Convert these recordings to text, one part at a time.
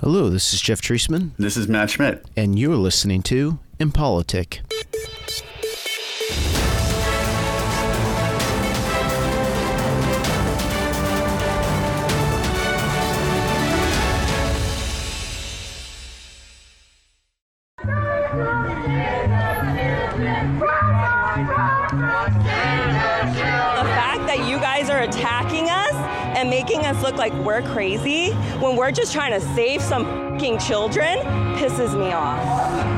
Hello, this is Jeff Treisman. This is Matt Schmidt. And you're listening to Impolitic. making look like we're crazy when we're just trying to save some children pisses me off.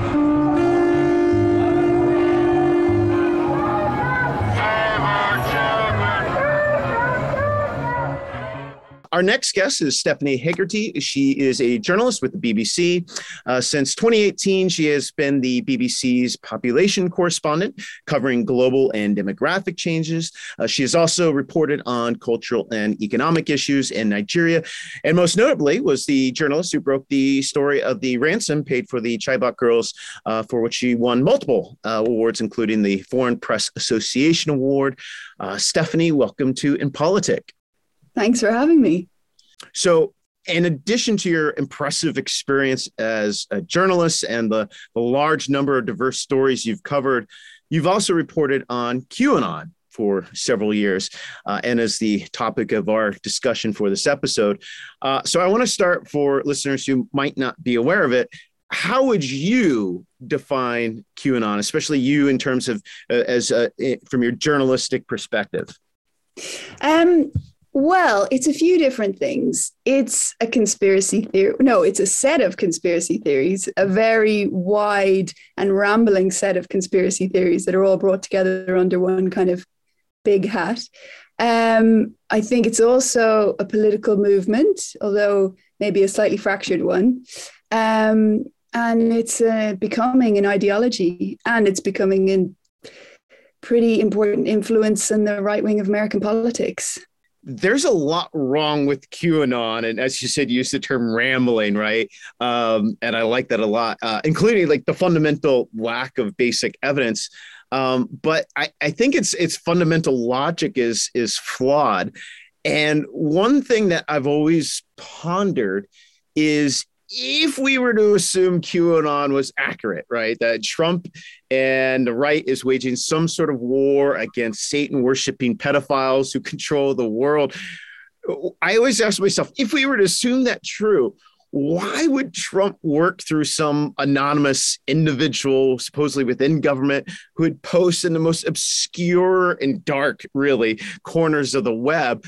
Our next guest is Stephanie Hegarty. She is a journalist with the BBC. Uh, since 2018, she has been the BBC's population correspondent, covering global and demographic changes. Uh, she has also reported on cultural and economic issues in Nigeria, and most notably was the journalist who broke the story of the ransom paid for the Chibok girls, uh, for which she won multiple uh, awards, including the Foreign Press Association Award. Uh, Stephanie, welcome to Impolitic. Thanks for having me. So, in addition to your impressive experience as a journalist and the, the large number of diverse stories you've covered, you've also reported on QAnon for several years uh, and as the topic of our discussion for this episode. Uh, so, I want to start for listeners who might not be aware of it. How would you define QAnon, especially you in terms of uh, as a, from your journalistic perspective? Um, well, it's a few different things. It's a conspiracy theory. No, it's a set of conspiracy theories, a very wide and rambling set of conspiracy theories that are all brought together under one kind of big hat. Um, I think it's also a political movement, although maybe a slightly fractured one. Um, and it's uh, becoming an ideology and it's becoming a pretty important influence in the right wing of American politics there's a lot wrong with QAnon, and as you said, you used the term rambling, right? Um, and I like that a lot, uh, including like the fundamental lack of basic evidence. Um, but I, I think its its fundamental logic is is flawed. And one thing that I've always pondered is if we were to assume QAnon was accurate, right, that Trump and the right is waging some sort of war against Satan worshiping pedophiles who control the world, I always ask myself if we were to assume that true, why would Trump work through some anonymous individual, supposedly within government, who would post in the most obscure and dark, really, corners of the web?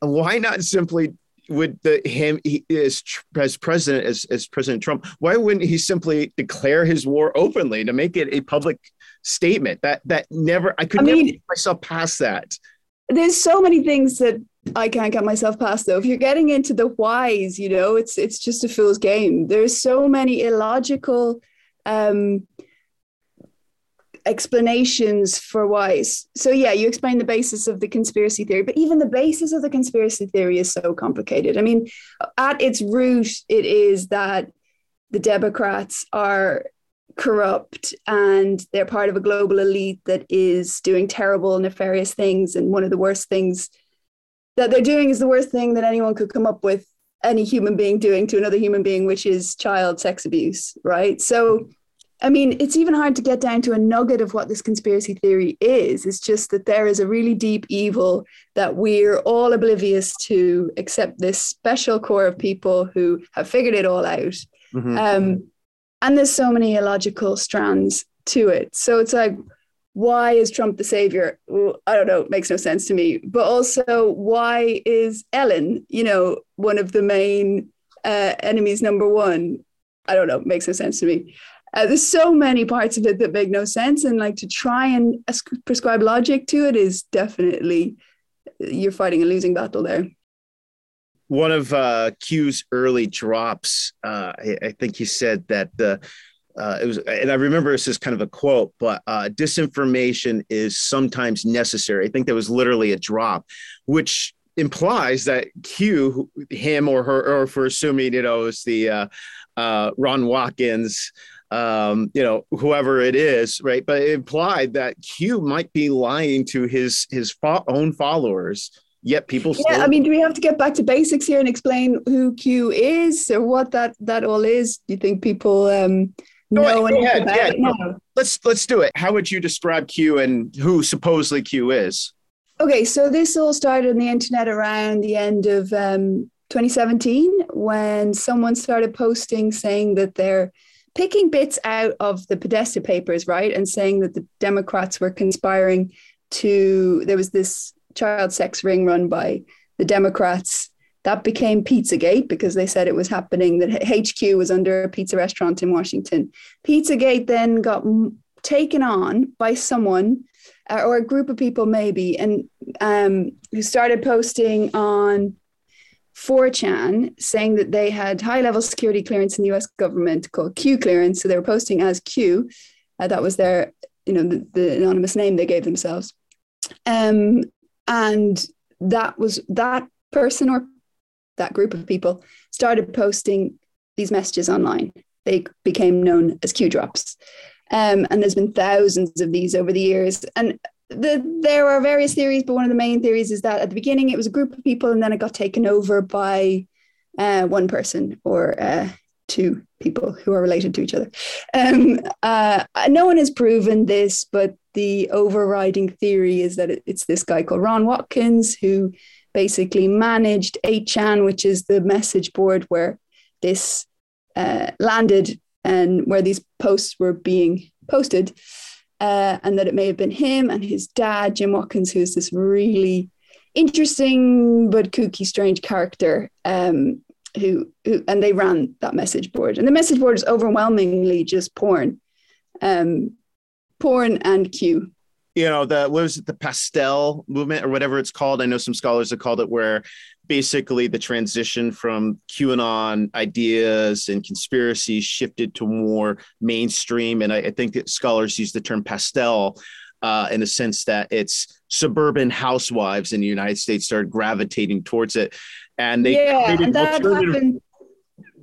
Why not simply would the him he, as as president as as President Trump, why wouldn't he simply declare his war openly to make it a public statement? That that never I could I never mean, get myself past that. There's so many things that I can't get myself past though. If you're getting into the whys, you know, it's it's just a fool's game. There's so many illogical um explanations for why. So yeah, you explain the basis of the conspiracy theory, but even the basis of the conspiracy theory is so complicated. I mean, at its root, it is that the Democrats are corrupt and they're part of a global elite that is doing terrible, nefarious things. And one of the worst things that they're doing is the worst thing that anyone could come up with any human being doing to another human being, which is child sex abuse, right? So I mean, it's even hard to get down to a nugget of what this conspiracy theory is. It's just that there is a really deep evil that we're all oblivious to, except this special core of people who have figured it all out. Mm-hmm. Um, and there's so many illogical strands to it. So it's like, why is Trump the savior? I don't know, it makes no sense to me. But also, why is Ellen, you know, one of the main uh, enemies number one? I don't know, it makes no sense to me. Uh, there's so many parts of it that make no sense, and like to try and prescribe logic to it is definitely you're fighting a losing battle there. One of uh, Q's early drops, uh, I, I, think he said that the uh, it was, and I remember this is kind of a quote, but uh, disinformation is sometimes necessary. I think that was literally a drop, which implies that Q, him or her, or for assuming you know is the uh, uh, Ron Watkins um, you know, whoever it is, right? But it implied that Q might be lying to his his fo- own followers yet people still. Yeah, I mean, do we have to get back to basics here and explain who Q is or what that that all is? Do you think people um, know ahead, yeah, no. Let's let's do it. How would you describe Q and who supposedly Q is? Okay, so this all started on the internet around the end of um, 2017 when someone started posting saying that they're picking bits out of the Podesta papers, right, and saying that the Democrats were conspiring to. There was this child sex ring run by the Democrats. That became Pizzagate because they said it was happening, that HQ was under a pizza restaurant in Washington. Pizzagate then got taken on by someone uh, or a group of people, maybe, and um, who started posting on 4chan saying that they had high level security clearance in the US government called Q clearance. So they were posting as Q. Uh, that was their, you know, the, the anonymous name they gave themselves. Um, and that was that person or that group of people started posting these messages online. They became known as Q drops. Um, and there's been thousands of these over the years. And the, there are various theories, but one of the main theories is that at the beginning it was a group of people and then it got taken over by uh, one person or uh, two people who are related to each other. Um, uh, no one has proven this, but the overriding theory is that it, it's this guy called Ron Watkins who basically managed 8chan, which is the message board where this uh, landed and where these posts were being posted. Uh, and that it may have been him and his dad, Jim Watkins, who's this really interesting but kooky, strange character. Um, who, who and they ran that message board, and the message board is overwhelmingly just porn. Um, porn and Q. You know, the what was it, the pastel movement or whatever it's called? I know some scholars have called it where basically the transition from QAnon ideas and conspiracies shifted to more mainstream. And I, I think that scholars use the term pastel uh, in the sense that it's suburban housewives in the United States started gravitating towards it. And they yeah, and that happened.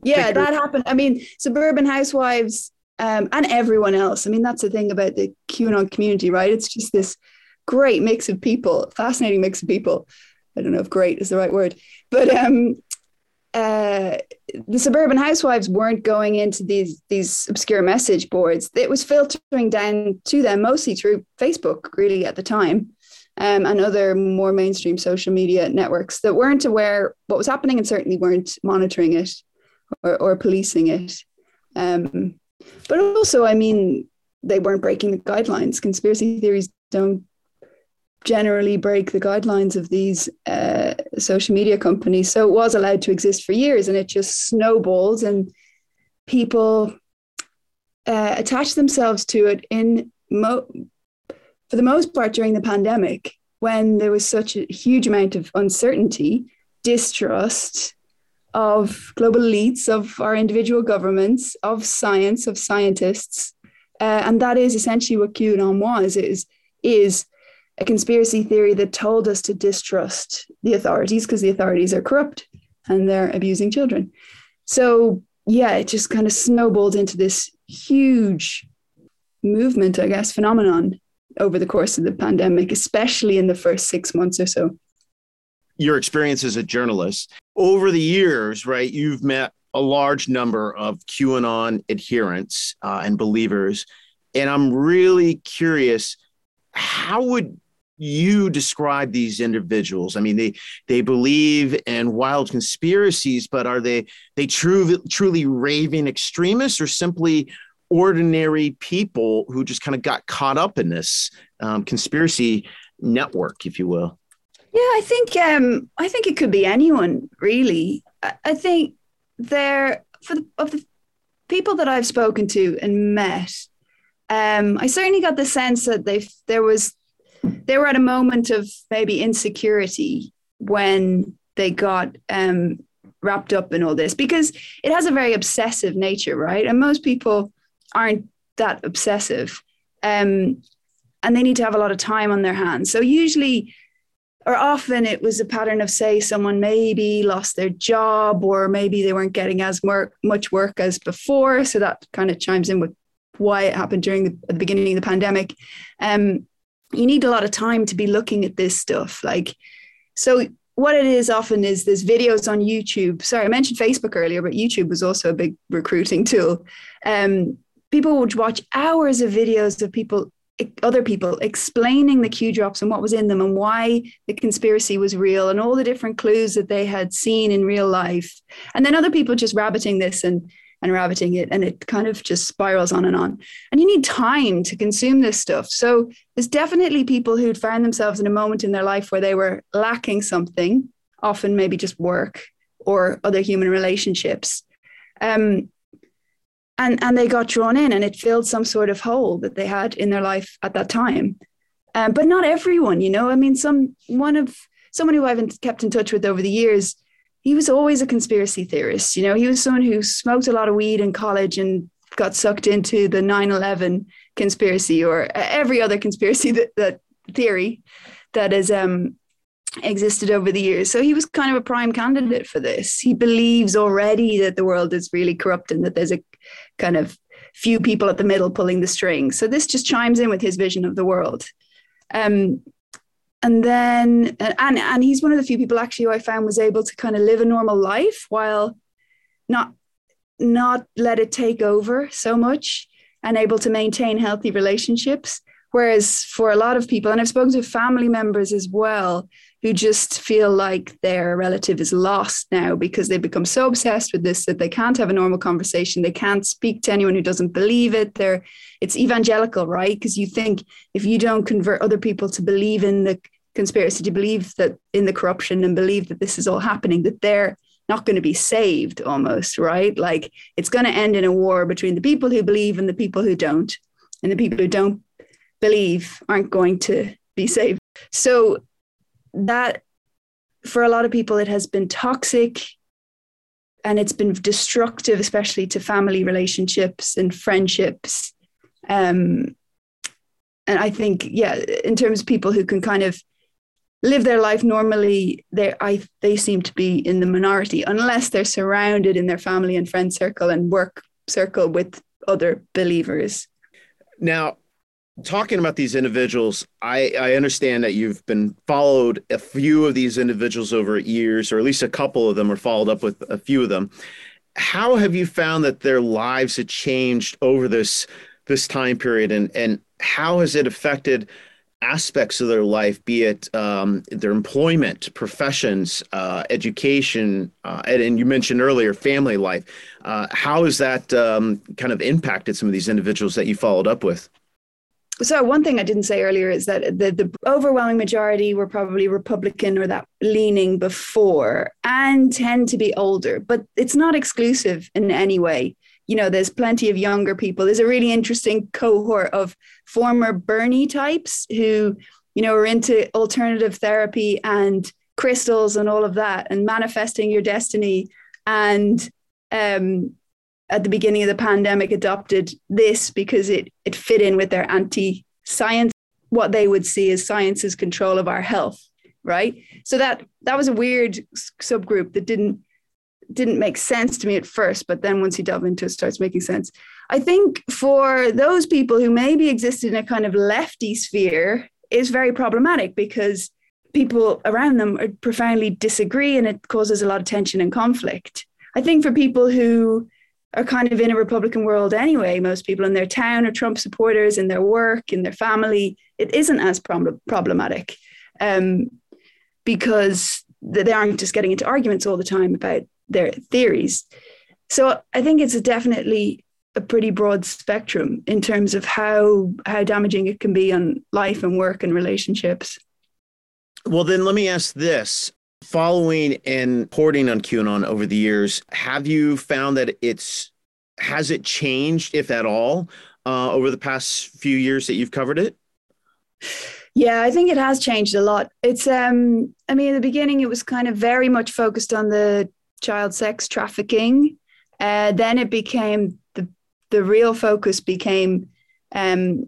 Yeah, that happened. I mean, suburban housewives um, and everyone else. I mean, that's the thing about the QAnon community, right? It's just this great mix of people, fascinating mix of people. I don't know if great is the right word, but um, uh, the suburban housewives weren't going into these these obscure message boards. It was filtering down to them mostly through Facebook, really at the time, um, and other more mainstream social media networks that weren't aware what was happening and certainly weren't monitoring it or, or policing it. Um, but also, I mean, they weren't breaking the guidelines. Conspiracy theories don't generally break the guidelines of these uh, social media companies. So it was allowed to exist for years and it just snowballed and people uh, attached themselves to it in mo- for the most part during the pandemic when there was such a huge amount of uncertainty, distrust, of global elites, of our individual governments, of science, of scientists. Uh, and that is essentially what QAnon was, is, is a conspiracy theory that told us to distrust the authorities because the authorities are corrupt and they're abusing children. So yeah, it just kind of snowballed into this huge movement, I guess, phenomenon over the course of the pandemic, especially in the first six months or so your experience as a journalist over the years, right? You've met a large number of QAnon adherents uh, and believers, and I'm really curious. How would you describe these individuals? I mean, they they believe in wild conspiracies, but are they they truly truly raving extremists or simply ordinary people who just kind of got caught up in this um, conspiracy network, if you will? Yeah, I think um, I think it could be anyone really. I, I think there for the, of the people that I've spoken to and met, um, I certainly got the sense that they there was they were at a moment of maybe insecurity when they got um, wrapped up in all this because it has a very obsessive nature, right? And most people aren't that obsessive, um, and they need to have a lot of time on their hands. So usually or often it was a pattern of say someone maybe lost their job or maybe they weren't getting as more, much work as before so that kind of chimes in with why it happened during the, the beginning of the pandemic um, you need a lot of time to be looking at this stuff like So what it is often is there's videos on YouTube. Sorry, I mentioned Facebook earlier, but YouTube was also a big recruiting tool. Um, people would watch hours of videos of people, other people explaining the Q drops and what was in them and why the conspiracy was real and all the different clues that they had seen in real life. And then other people just rabbiting this and and rabbiting it and it kind of just spirals on and on. And you need time to consume this stuff. So there's definitely people who'd found themselves in a moment in their life where they were lacking something often maybe just work or other human relationships. Um, and and they got drawn in and it filled some sort of hole that they had in their life at that time. Um, but not everyone you know? I mean some one of someone who i've kept in touch with over the years he was always a conspiracy theorist. You know, he was someone who smoked a lot of weed in college and got sucked into the 9-11 conspiracy or every other conspiracy that, that theory that has um, existed over the years. So he was kind of a prime candidate for this. He believes already that the world is really corrupt and that there's a kind of few people at the middle pulling the strings. So this just chimes in with his vision of the world. Um, and then and and he's one of the few people actually who I found was able to kind of live a normal life while not not let it take over so much and able to maintain healthy relationships. Whereas for a lot of people and I've spoken to family members as well who just feel like their relative is lost now because they've become so obsessed with this that they can't have a normal conversation. They can't speak to anyone who doesn't believe it. They're it's evangelical right? Because you think if you don't convert other people to believe in the conspiracy to believe that in the corruption and believe that this is all happening that they're not going to be saved almost right? Like it's going to end in a war between the people who believe and the people who don't. And the people who don't believe aren't going to be saved. So that for a lot of people it has been toxic and it's been destructive especially to family relationships and friendships. Um, and i think yeah in terms of people who can kind of live their life normally they i they seem to be in the minority unless they're surrounded in their family and friend circle and work circle with other believers. Now talking about these individuals, I, I understand that you've been followed a few of these individuals over years, or at least a couple of them, or followed up with a few of them. How have you found that their lives have changed over this this time period, and and how has it affected aspects of their life, be it um, their employment, professions, uh, education, uh, and, and, you mentioned earlier family life. Uh, how has that um, kind of impacted some of these individuals that you followed up with? So one thing I didn't say earlier is that the, the overwhelming majority were probably Republican or that leaning before and tend to be older, but it's not exclusive in any way. You know, there's plenty of younger people. There's a really interesting cohort of former Bernie types who, you know, are into alternative therapy and crystals and all of that and manifesting your destiny and um, at the beginning of the pandemic adopted this because it it fit in with their anti-science what they would see as science's control of our health right? So that that was a weird subgroup that didn't didn't make sense to me at first but then once you delve into it, it starts making sense. I think for those people who maybe existed in a kind of lefty sphere is very problematic because people around them are profoundly disagree and it causes a lot of tension and conflict. I think for people who are kind of in a Republican world anyway. Most people in their town are Trump supporters, in their work, in their family. It isn't as problem- problematic um, because they aren't just getting into arguments all the time about their theories. So I think it's a definitely a pretty broad spectrum in terms of how how damaging it can be on life and work and relationships. Well, then let me ask this: Following and reporting on QAnon over the years, have you found that it's has it changed, if at all, uh, over the past few years that you've covered it? Yeah, I think it has changed a lot. It's um I mean in the beginning it was kind of very much focused on the child sex trafficking. Uh, then it became the the real focus became um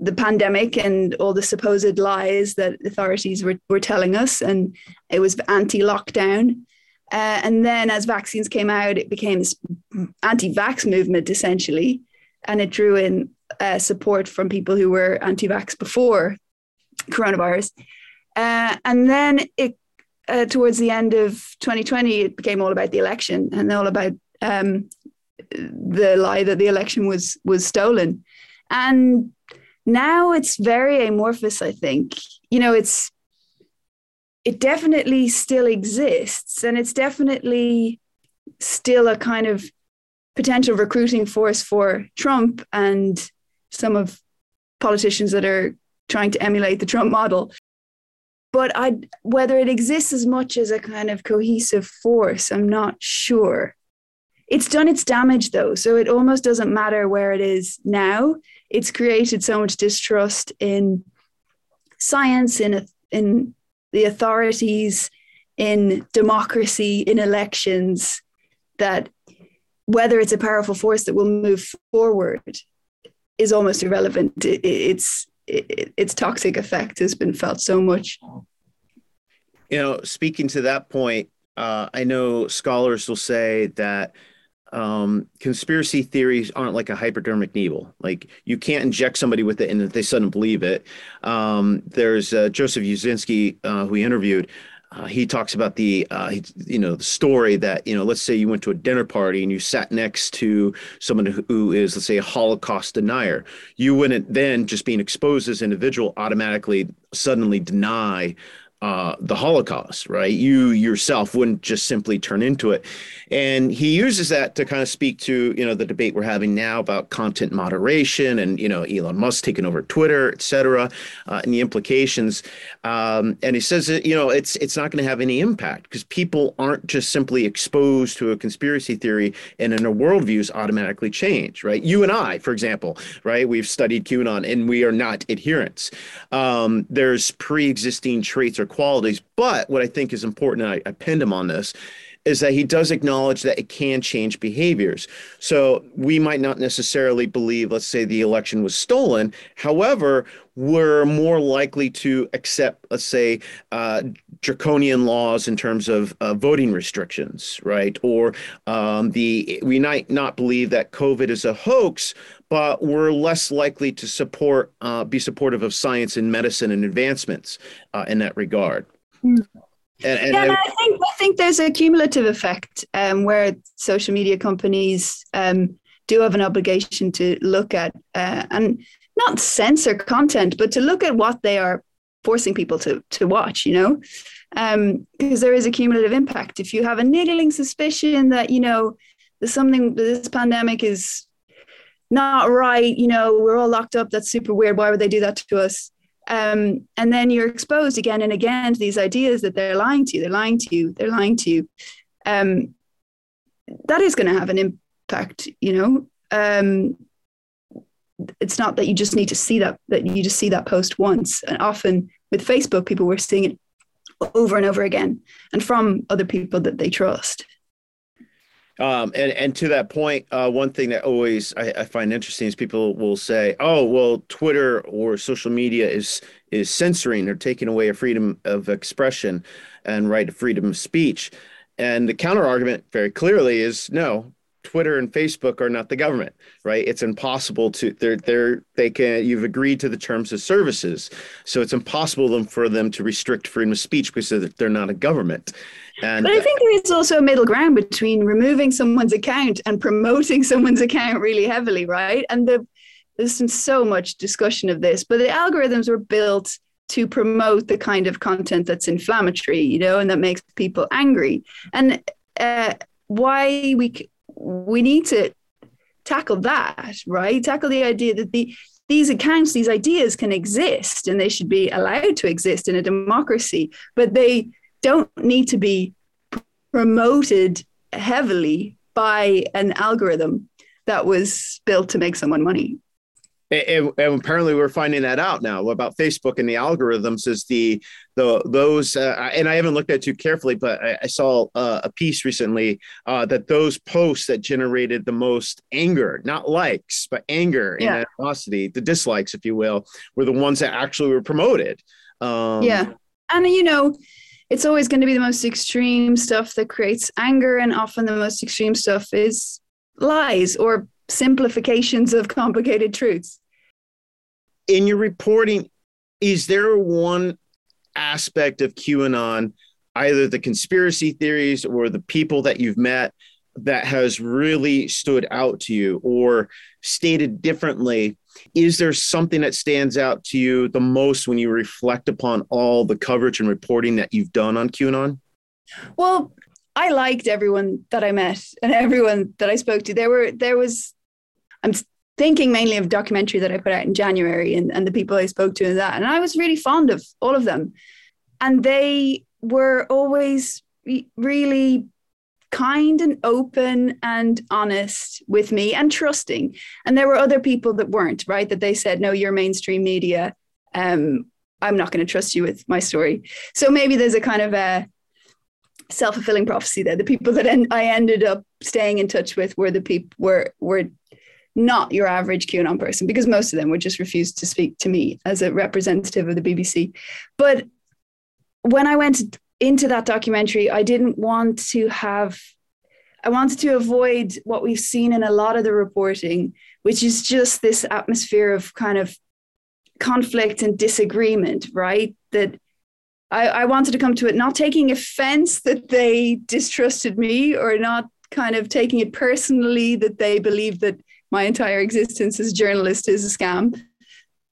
the pandemic and all the supposed lies that authorities were, were telling us, and it was anti lockdown. Uh, and then as vaccines came out, it became this anti vax movement essentially, and it drew in uh, support from people who were anti vax before coronavirus. Uh, and then it uh, towards the end of 2020, it became all about the election and all about um, the lie that the election was was stolen. And now it's very amorphous. I think you know it's it definitely still exists, and it's definitely still a kind of potential recruiting force for Trump and some of politicians that are trying to emulate the Trump model. But I, whether it exists as much as a kind of cohesive force, I'm not sure. It's done its damage though, so it almost doesn't matter where it is now. It's created so much distrust in science, in in the authorities, in democracy, in elections, that whether it's a powerful force that will move forward is almost irrelevant. It, it's it, its toxic effect has been felt so much. You know, speaking to that point, uh, I know scholars will say that um, conspiracy theories aren't like a hypodermic needle. Like you can't inject somebody with it and they suddenly believe it. Um, there's uh, Joseph Uscinski, uh, who we interviewed, uh, he talks about the uh, you know the story that you know let's say you went to a dinner party and you sat next to someone who is let's say a holocaust denier you wouldn't then just being exposed as an individual automatically suddenly deny uh, the Holocaust, right? You yourself wouldn't just simply turn into it. And he uses that to kind of speak to, you know, the debate we're having now about content moderation and, you know, Elon Musk taking over Twitter, et cetera, uh, and the implications. Um, and he says that, you know, it's it's not going to have any impact because people aren't just simply exposed to a conspiracy theory and in their worldviews automatically change, right? You and I, for example, right? We've studied QAnon and we are not adherents. Um, there's pre-existing traits or qualities. But what I think is important, I, I pinned him on this, is that he does acknowledge that it can change behaviors. So we might not necessarily believe, let's say, the election was stolen. However, we're more likely to accept, let's say, uh, draconian laws in terms of uh, voting restrictions, right? Or um, the we might not believe that COVID is a hoax, but we're less likely to support, uh, be supportive of science and medicine and advancements uh, in that regard. Mm. And, and yeah, I, I, think I think there's a cumulative effect um, where social media companies um, do have an obligation to look at uh, and not censor content, but to look at what they are forcing people to to watch. You know, because um, there is a cumulative impact. If you have a niggling suspicion that you know there's something this pandemic is not right, you know, we're all locked up. That's super weird. Why would they do that to us? Um, and then you're exposed again and again to these ideas that they're lying to you, they're lying to you, they're lying to you. Um, that is going to have an impact, you know. Um, it's not that you just need to see that that you just see that post once. And often with Facebook, people were seeing it over and over again, and from other people that they trust. Um, and and to that point, uh, one thing that always I, I, find interesting is people will say, "Oh, well, Twitter or social media is is censoring or taking away a freedom of expression and right to freedom of speech." And the counter argument, very clearly, is no. Twitter and Facebook are not the government, right? It's impossible to they're they're they can you've agreed to the terms of services, so it's impossible for them to restrict freedom of speech because they're not a government. And, but I think there is also a middle ground between removing someone's account and promoting someone's account really heavily, right? And the, there's been so much discussion of this, but the algorithms were built to promote the kind of content that's inflammatory, you know, and that makes people angry. And uh, why we we need to tackle that, right? Tackle the idea that the these accounts, these ideas can exist and they should be allowed to exist in a democracy, but they don't need to be promoted heavily by an algorithm that was built to make someone money. And, and, apparently we're finding that out now about Facebook and the algorithms is the the those uh, and I haven't looked at too carefully, but I, I saw uh, a piece recently uh, that those posts that generated the most anger, not likes, but anger yeah. and animosity, the dislikes, if you will, were the ones that actually were promoted. Um, yeah, and you know, it's always going to be the most extreme stuff that creates anger, and often the most extreme stuff is lies or simplifications of complicated truths. In your reporting, is there one aspect of QAnon either the conspiracy theories or the people that you've met that has really stood out to you or stated differently is there something that stands out to you the most when you reflect upon all the coverage and reporting that you've done on qanon? Well i liked everyone that i met and everyone that i spoke to. There were there was i'm thinking mainly of documentary that i put out in january and, and the people i spoke to and that and i was really fond of all of them. And they were always really kind and open and honest with me and trusting. And there were other people that weren't, right? That they said, no, you're mainstream media. Um, I'm not going to trust you with my story. So maybe there's a kind of a self fulfilling prophecy there. The people that en- I ended up staying in touch with were the people were were not your average QAnon person because most of them would just refuse to speak to me as a representative of the BBC. But when I went into that documentary, I didn't want to have, I wanted to avoid what we've seen in a lot of the reporting, which is just this atmosphere of kind of conflict and disagreement, right? That I, I wanted to come to it not taking offense that they distrusted me or not kind of taking it personally that they believe that my entire existence as a journalist is a scam.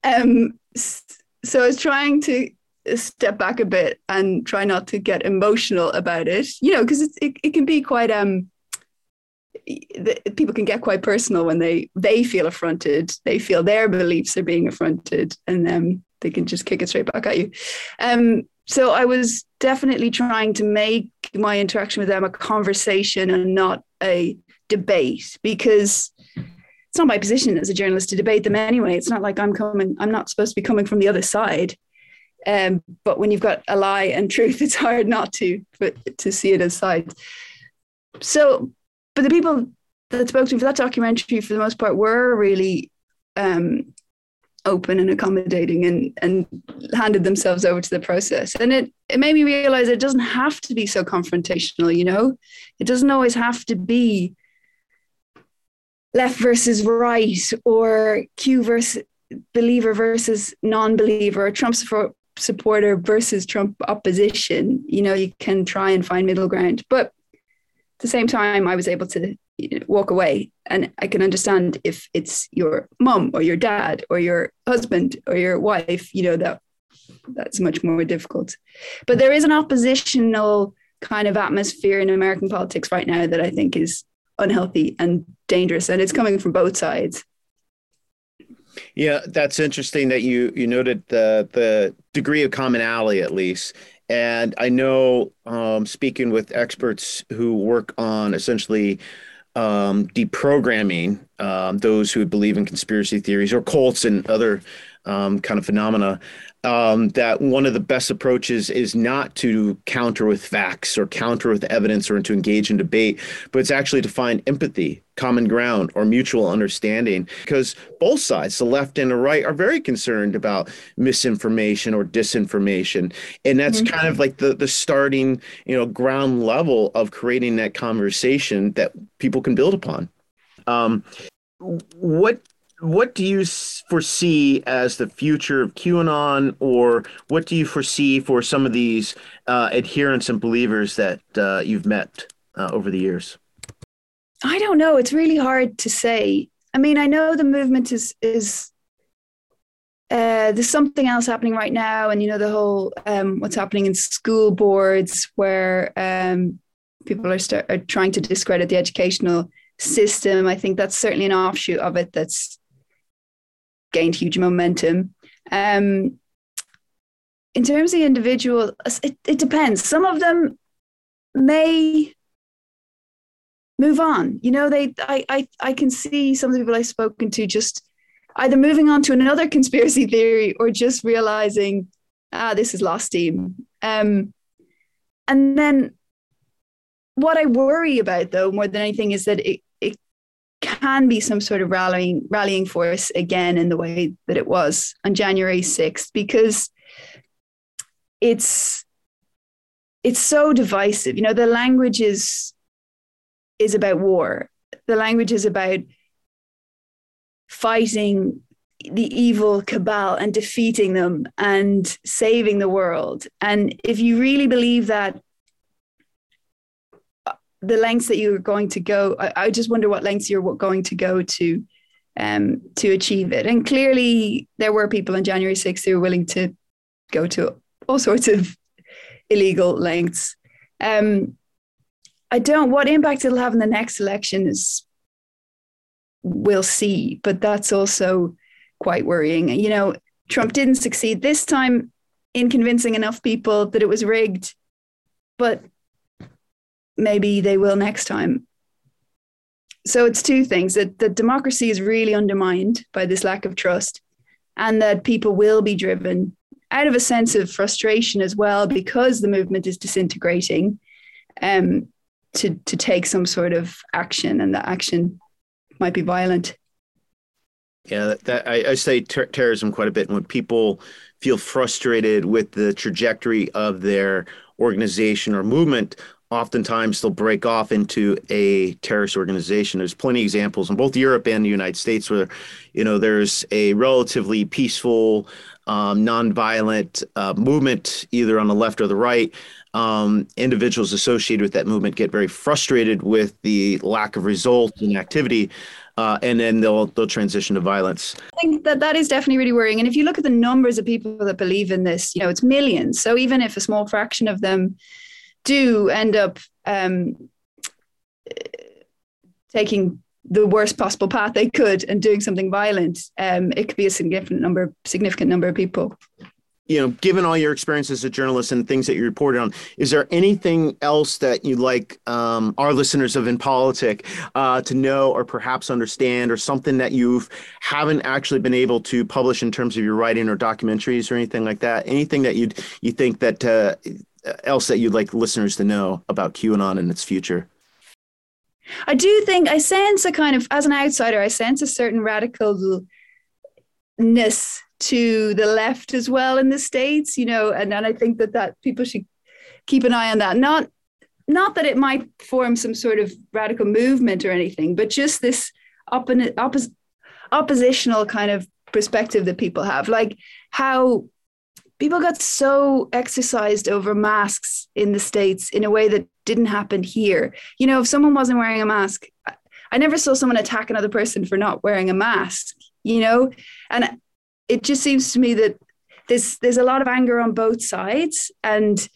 Um, so I was trying to step back a bit and try not to get emotional about it you know because it, it can be quite um the, people can get quite personal when they they feel affronted they feel their beliefs are being affronted and then they can just kick it straight back at you. Um so i was definitely trying to make my interaction with them a conversation and not a debate because it's not my position as a journalist to debate them anyway. It's not like i'm coming i'm not supposed to be coming from the other side um, but when you've got a lie and truth, it's hard not to to see it as sides. So, but the people that spoke to me for that documentary, for the most part, were really um, open and accommodating and and handed themselves over to the process. And it it made me realize it doesn't have to be so confrontational. You know, it doesn't always have to be left versus right or Q versus believer versus non-believer or Trump supporter versus Trump opposition, you know, you can try and find middle ground. But at the same time, I was able to walk away. And I can understand if it's your mom or your dad or your husband or your wife, you know, that that's much more difficult. But there is an oppositional kind of atmosphere in American politics right now that I think is unhealthy and dangerous. And it's coming from both sides. Yeah, that's interesting that you you noted the the degree of commonality at least. And I know um, speaking with experts who work on essentially um, deprogramming um, those who believe in conspiracy theories or cults and other um, kind of phenomena, um, that one of the best approaches is not to counter with facts or counter with evidence or to engage in debate, but it's actually to find empathy, common ground, or mutual understanding. Because both sides, the left and the right, are very concerned about misinformation or disinformation, and that's mm-hmm. kind of like the the starting, you know, ground level of creating that conversation that people can build upon. Um, what what do you foresee as the future of QAnon, or what do you foresee for some of these uh, adherents and believers that uh, you've met uh, over the years? I don't know. It's really hard to say. I mean, I know the movement is is uh, there's something else happening right now, and you know the whole um, what's happening in school boards where um, people are, start, are trying to discredit the educational system. I think that's certainly an offshoot of it. That's gained huge momentum. Um, in terms of the individual, it, it depends. Some of them may move on. You know, they I, I I can see some of the people I've spoken to just either moving on to another conspiracy theory or just realizing, ah, this is lost steam. Um, and then what I worry about though more than anything is that it, can be some sort of rallying rallying force again in the way that it was on January 6th because it's it's so divisive. You know, the language is is about war. The language is about fighting the evil cabal and defeating them and saving the world. And if you really believe that the lengths that you're going to go. I, I just wonder what lengths you're going to go to um, to achieve it. And clearly, there were people on January 6th who were willing to go to all sorts of illegal lengths. Um, I don't. What impact it'll have in the next election is we'll see, but that's also quite worrying. You know, Trump didn't succeed this time in convincing enough people that it was rigged, but maybe they will next time. So it's two things that the democracy is really undermined by this lack of trust, and that people will be driven out of a sense of frustration as well because the movement is disintegrating um, to, to take some sort of action, and that action might be violent. Yeah, that, that I, I, say ter- terrorism quite a bit. And when people feel frustrated with the trajectory of their organization or movement, oftentimes they'll break off into a terrorist organization. There's plenty of examples in both Europe and the United States where, you know, there's a relatively peaceful, um, nonviolent uh, movement either on the left or the right. Um, individuals associated with that movement get very frustrated with the lack of results and activity. Uh, and then they'll they'll transition to violence. I think that that is definitely really worrying. And if you look at the numbers of people that believe in this, you know, it's millions. So even if a small fraction of them do end up um, taking the worst possible path they could and doing something violent, um, it could be a significant number, significant number of people. You know, given all your experience as a journalist and things that you reported on, is there anything else that you'd like um, our listeners of Impolitic uh, to know or perhaps understand, or something that you haven't actually been able to publish in terms of your writing or documentaries or anything like that? Anything that you'd you think that uh, else that you'd like listeners to know about QAnon and its future? I do think I sense a kind of, as an outsider, I sense a certain radicalness to the left as well in the states, you know, and, and I think that that people should keep an eye on that. Not not that it might form some sort of radical movement or anything, but just this oppos- oppos- oppositional kind of perspective that people have, like how people got so exercised over masks in the states in a way that didn't happen here. You know, if someone wasn't wearing a mask, I never saw someone attack another person for not wearing a mask, you know? And it just seems to me that there's there's a lot of anger on both sides and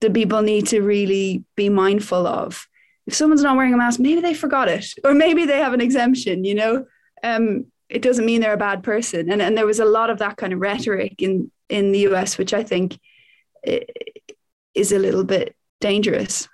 the people need to really be mindful of. If someone's not wearing a mask, maybe they forgot it, or maybe they have an exemption, you know? Um, it doesn't mean they're a bad person. And, and there was a lot of that kind of rhetoric in, in the US, which I think is a little bit dangerous.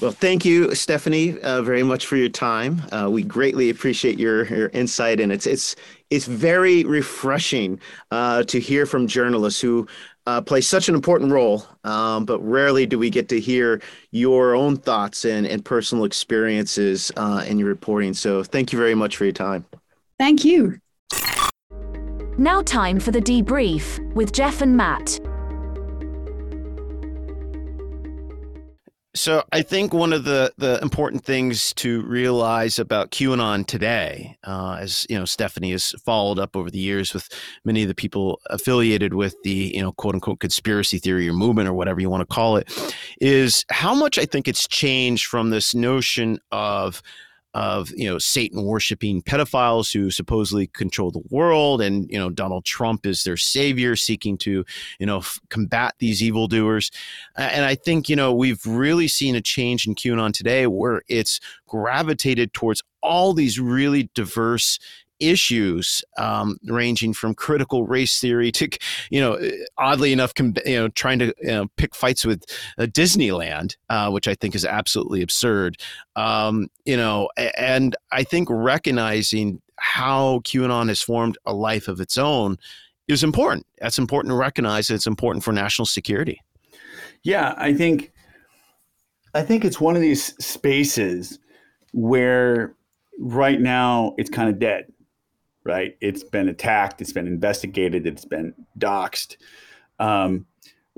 Well, thank you, Stephanie, uh, very much for your time. Uh, we greatly appreciate your your insight, and it's it's it's very refreshing uh, to hear from journalists who uh, play such an important role, um, but rarely do we get to hear your own thoughts and, and personal experiences uh, in your reporting. So, thank you very much for your time. Thank you. Now, time for the debrief with Jeff and Matt. So I think one of the the important things to realize about QAnon today, uh, as you know, Stephanie has followed up over the years with many of the people affiliated with the you know quote unquote conspiracy theory or movement or whatever you want to call it, is how much I think it's changed from this notion of of you know Satan worshiping pedophiles who supposedly control the world, and you know Donald Trump is their savior, seeking to you know f- combat these evildoers. And I think you know we've really seen a change in QAnon today, where it's gravitated towards all these really diverse issues um, ranging from critical race theory to, you know, oddly enough, you know, trying to you know, pick fights with uh, Disneyland, uh, which I think is absolutely absurd. Um, you know, and I think recognizing how QAnon has formed a life of its own is important. That's important to recognize. It's important for national security. Yeah, I think I think it's one of these spaces where right now it's kind of dead right? It's been attacked, it's been investigated, it's been doxxed. Um,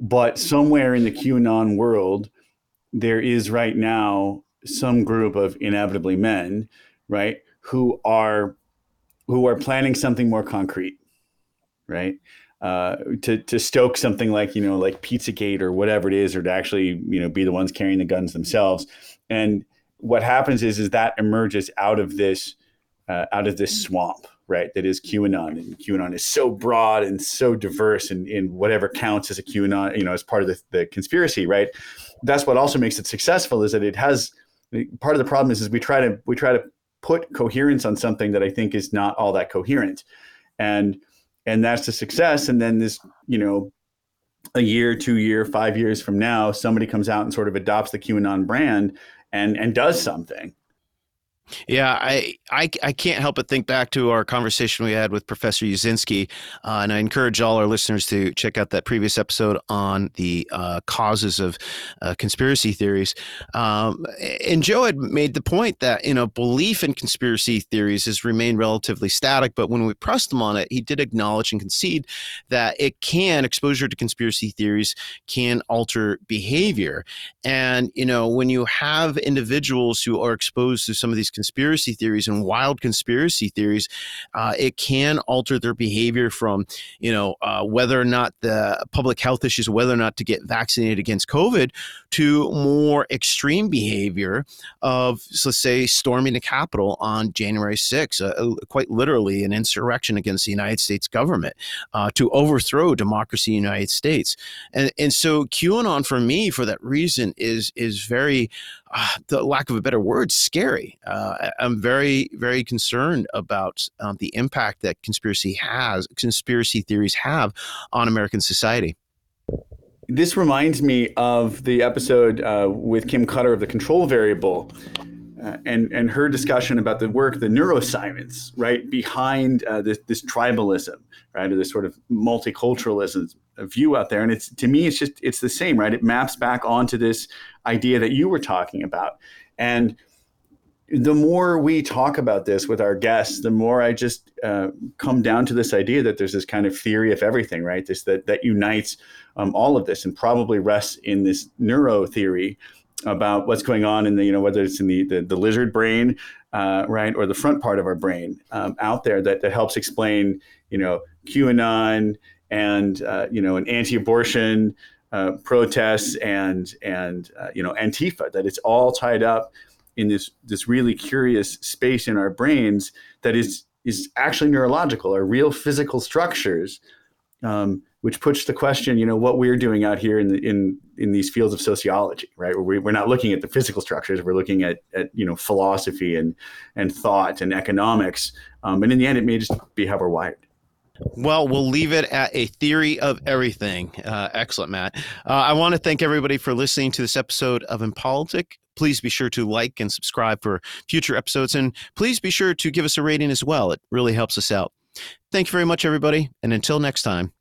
but somewhere in the QAnon world, there is right now some group of inevitably men, right, who are who are planning something more concrete, right? uh, to to stoke something like you know like Pizzagate or whatever it is, or to actually you know be the ones carrying the guns themselves. And what happens is is that emerges out of this uh, out of this swamp, right? That is QAnon, and QAnon is so broad and so diverse, and in whatever counts as a QAnon, you know, as part of the, the conspiracy, right? That's what also makes it successful is that it has part of the problem is is we try to we try to put coherence on something that I think is not all that coherent, and and that's the success. And then this, you know, a year, two year, five years from now, somebody comes out and sort of adopts the QAnon brand and and does something yeah, I, I, I can't help but think back to our conversation we had with Professor Uscinski, uh, and I encourage all our listeners to check out that previous episode on the uh, causes of uh, conspiracy theories. Um, and Joe had made the point that you know belief in conspiracy theories has remained relatively static, but when we pressed him on it, he did acknowledge and concede that it can exposure to conspiracy theories can alter behavior, and you know when you have individuals who are exposed to some of these conspiracy theories and wild conspiracy theories, uh, it can alter their behavior from, you know, uh, whether or not the public health issues, whether or not to get vaccinated against COVID, to more extreme behavior of, so let's say, storming the Capitol on January 6th, uh, quite literally an insurrection against the United States government uh, to overthrow democracy in the United States. And, and so QAnon, for me, for that reason, is is very the lack of a better word, scary. Uh, I'm very, very concerned about um, the impact that conspiracy has, conspiracy theories have on American society. This reminds me of the episode uh, with Kim Cutter of the control variable. Uh, and and her discussion about the work, the neuroscience, right behind uh, this this tribalism, right, or this sort of multiculturalism view out there. And it's to me, it's just it's the same, right? It maps back onto this idea that you were talking about. And the more we talk about this with our guests, the more I just uh, come down to this idea that there's this kind of theory of everything, right? This that that unites um, all of this and probably rests in this neuro theory about what's going on in the you know whether it's in the the, the lizard brain, uh, right, or the front part of our brain um, out there that that helps explain you know QAnon and uh, you know an anti-abortion uh, protests and and uh, you know Antifa. That it's all tied up in this this really curious space in our brains that is is actually neurological, are real physical structures. Um, which puts the question, you know, what we're doing out here in in in these fields of sociology, right? Where we, are not looking at the physical structures, we're looking at, at you know philosophy and and thought and economics, um, and in the end, it may just be how we're wired. Well, we'll leave it at a theory of everything. Uh, excellent, Matt. Uh, I want to thank everybody for listening to this episode of Impolitic. Please be sure to like and subscribe for future episodes, and please be sure to give us a rating as well. It really helps us out. Thank you very much, everybody. And until next time,